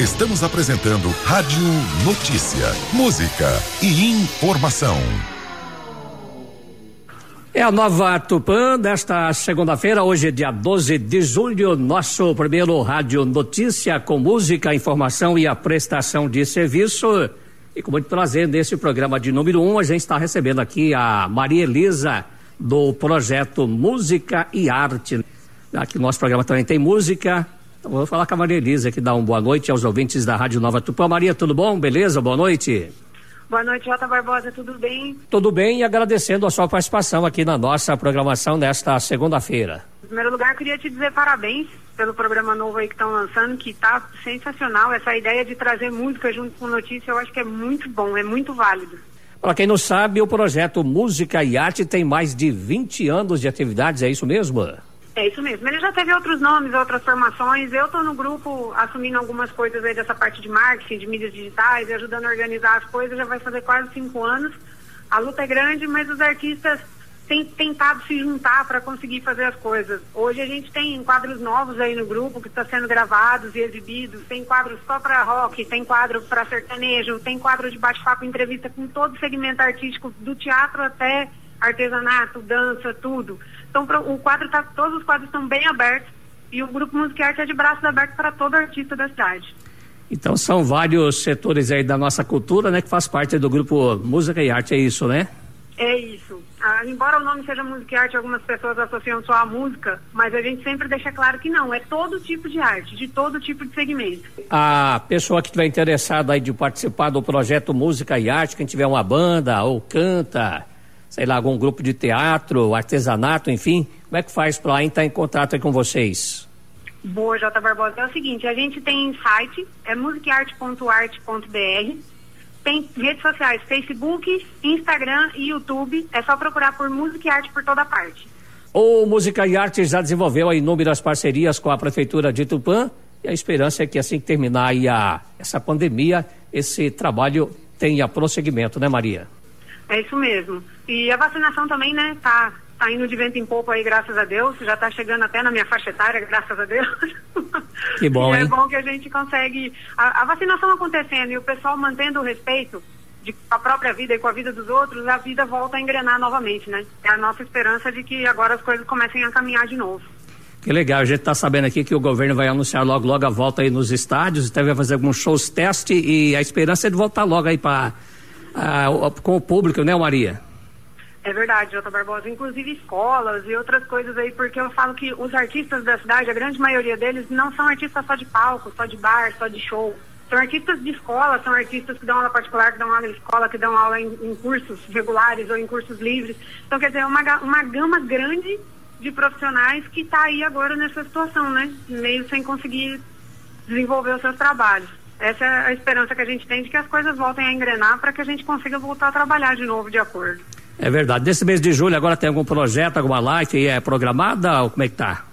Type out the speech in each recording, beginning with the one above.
Estamos apresentando Rádio Notícia, música e informação. É a nova Tupã desta segunda-feira, hoje é dia 12 de julho, nosso primeiro Rádio Notícia com música, informação e a prestação de serviço. E com muito prazer, nesse programa de número um, a gente está recebendo aqui a Maria Elisa, do projeto Música e Arte. Aqui no nosso programa também tem música. Vou falar com a Maria Elisa, que dá uma boa noite aos ouvintes da Rádio Nova Tupã. Maria, tudo bom? Beleza? Boa noite. Boa noite, Jota Barbosa, tudo bem? Tudo bem e agradecendo a sua participação aqui na nossa programação nesta segunda-feira. Em primeiro lugar, queria te dizer parabéns pelo programa novo aí que estão lançando, que está sensacional. Essa ideia de trazer música junto com notícia, eu acho que é muito bom, é muito válido. Para quem não sabe, o projeto Música e Arte tem mais de 20 anos de atividades, é isso mesmo? É isso mesmo. Ele já teve outros nomes, outras formações. Eu estou no grupo assumindo algumas coisas aí dessa parte de marketing, de mídias digitais, ajudando a organizar as coisas. Já vai fazer quase cinco anos. A luta é grande, mas os artistas têm tentado se juntar para conseguir fazer as coisas. Hoje a gente tem quadros novos aí no grupo que estão tá sendo gravados e exibidos. Tem quadros só para rock, tem quadro para sertanejo, tem quadro de bate-papo, entrevista com todo o segmento artístico, do teatro até artesanato, dança, tudo. Então o quadro tá, todos os quadros estão bem abertos e o grupo Música e Arte é de braços abertos para todo artista da cidade. Então são vários setores aí da nossa cultura, né, que faz parte do grupo Música e Arte, é isso, né? É isso. Ah, embora o nome seja música e arte, algumas pessoas associam só a música, mas a gente sempre deixa claro que não, é todo tipo de arte, de todo tipo de segmento. A pessoa que estiver interessada aí de participar do projeto Música e Arte, quem tiver uma banda ou canta, sei lá, algum grupo de teatro, artesanato, enfim, como é que faz para entrar em contato com vocês? Boa, Jota Barbosa. É o seguinte, a gente tem site, é musiquearte.arte.br, tem redes sociais, Facebook, Instagram e YouTube, é só procurar por Música e Arte por toda parte. O Música e Arte já desenvolveu inúmeras parcerias com a Prefeitura de Tupã e a esperança é que assim que terminar a, essa pandemia, esse trabalho tenha prosseguimento, né Maria? É isso mesmo. E a vacinação também, né, tá, tá indo de vento em pouco aí, graças a Deus. Já tá chegando até na minha faixa etária, graças a Deus. Que bom, e é hein? É bom que a gente consegue. A, a, vacinação acontecendo e o pessoal mantendo o respeito de, com a própria vida e com a vida dos outros, a vida volta a engrenar novamente, né? É a nossa esperança de que agora as coisas comecem a caminhar de novo. Que legal, a gente está sabendo aqui que o governo vai anunciar logo, logo a volta aí nos estádios, até vai fazer alguns shows teste e a esperança é de voltar logo aí para ah, com o público, né, Maria? É verdade, Jota Barbosa. Inclusive escolas e outras coisas aí, porque eu falo que os artistas da cidade, a grande maioria deles, não são artistas só de palco, só de bar, só de show. São artistas de escola, são artistas que dão aula particular, que dão aula em escola, que dão aula em, em cursos regulares ou em cursos livres. Então, quer dizer, é uma, uma gama grande de profissionais que está aí agora nessa situação, né? Meio sem conseguir desenvolver os seus trabalhos. Essa é a esperança que a gente tem de que as coisas voltem a engrenar para que a gente consiga voltar a trabalhar de novo de acordo. É verdade. Nesse mês de julho agora tem algum projeto, alguma live é programada ou como é que tá?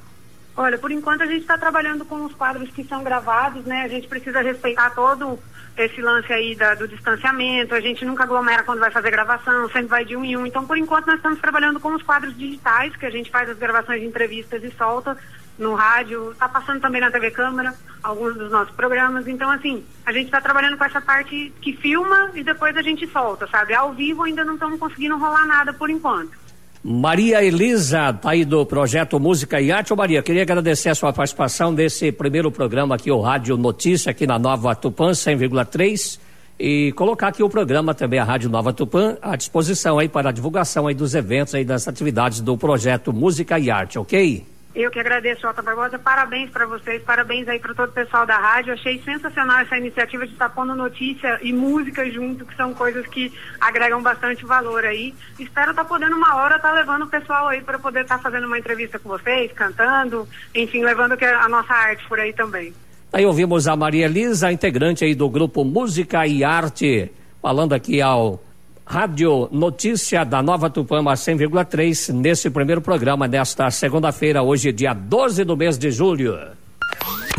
Olha, por enquanto a gente está trabalhando com os quadros que são gravados, né? A gente precisa respeitar todo esse lance aí da, do distanciamento, a gente nunca aglomera quando vai fazer gravação, sempre vai de um em um. Então, por enquanto, nós estamos trabalhando com os quadros digitais, que a gente faz as gravações de entrevistas e solta no rádio, está passando também na TV Câmara, alguns dos nossos programas. Então, assim, a gente está trabalhando com essa parte que filma e depois a gente solta, sabe? Ao vivo ainda não estamos conseguindo rolar nada por enquanto. Maria Elisa, tá aí do projeto Música e Arte. Ô Maria, queria agradecer a sua participação nesse primeiro programa aqui, o Rádio Notícia, aqui na Nova Tupã 100,3 e colocar aqui o programa também, a Rádio Nova Tupã, à disposição aí para a divulgação aí dos eventos aí das atividades do projeto Música e Arte, ok? Eu que agradeço, Otto Barbosa. Parabéns para vocês, parabéns aí para todo o pessoal da rádio. Achei sensacional essa iniciativa de estar pondo notícia e música junto, que são coisas que agregam bastante valor aí. Espero estar tá podendo uma hora estar tá levando o pessoal aí para poder estar tá fazendo uma entrevista com vocês, cantando, enfim, levando a nossa arte por aí também. Aí ouvimos a Maria Elisa, integrante aí do grupo Música e Arte, falando aqui ao Rádio Notícia da Nova Tupama 100,3 nesse primeiro programa desta segunda-feira, hoje dia 12 do mês de julho.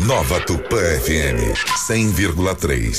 Nova Tupã FM 100,3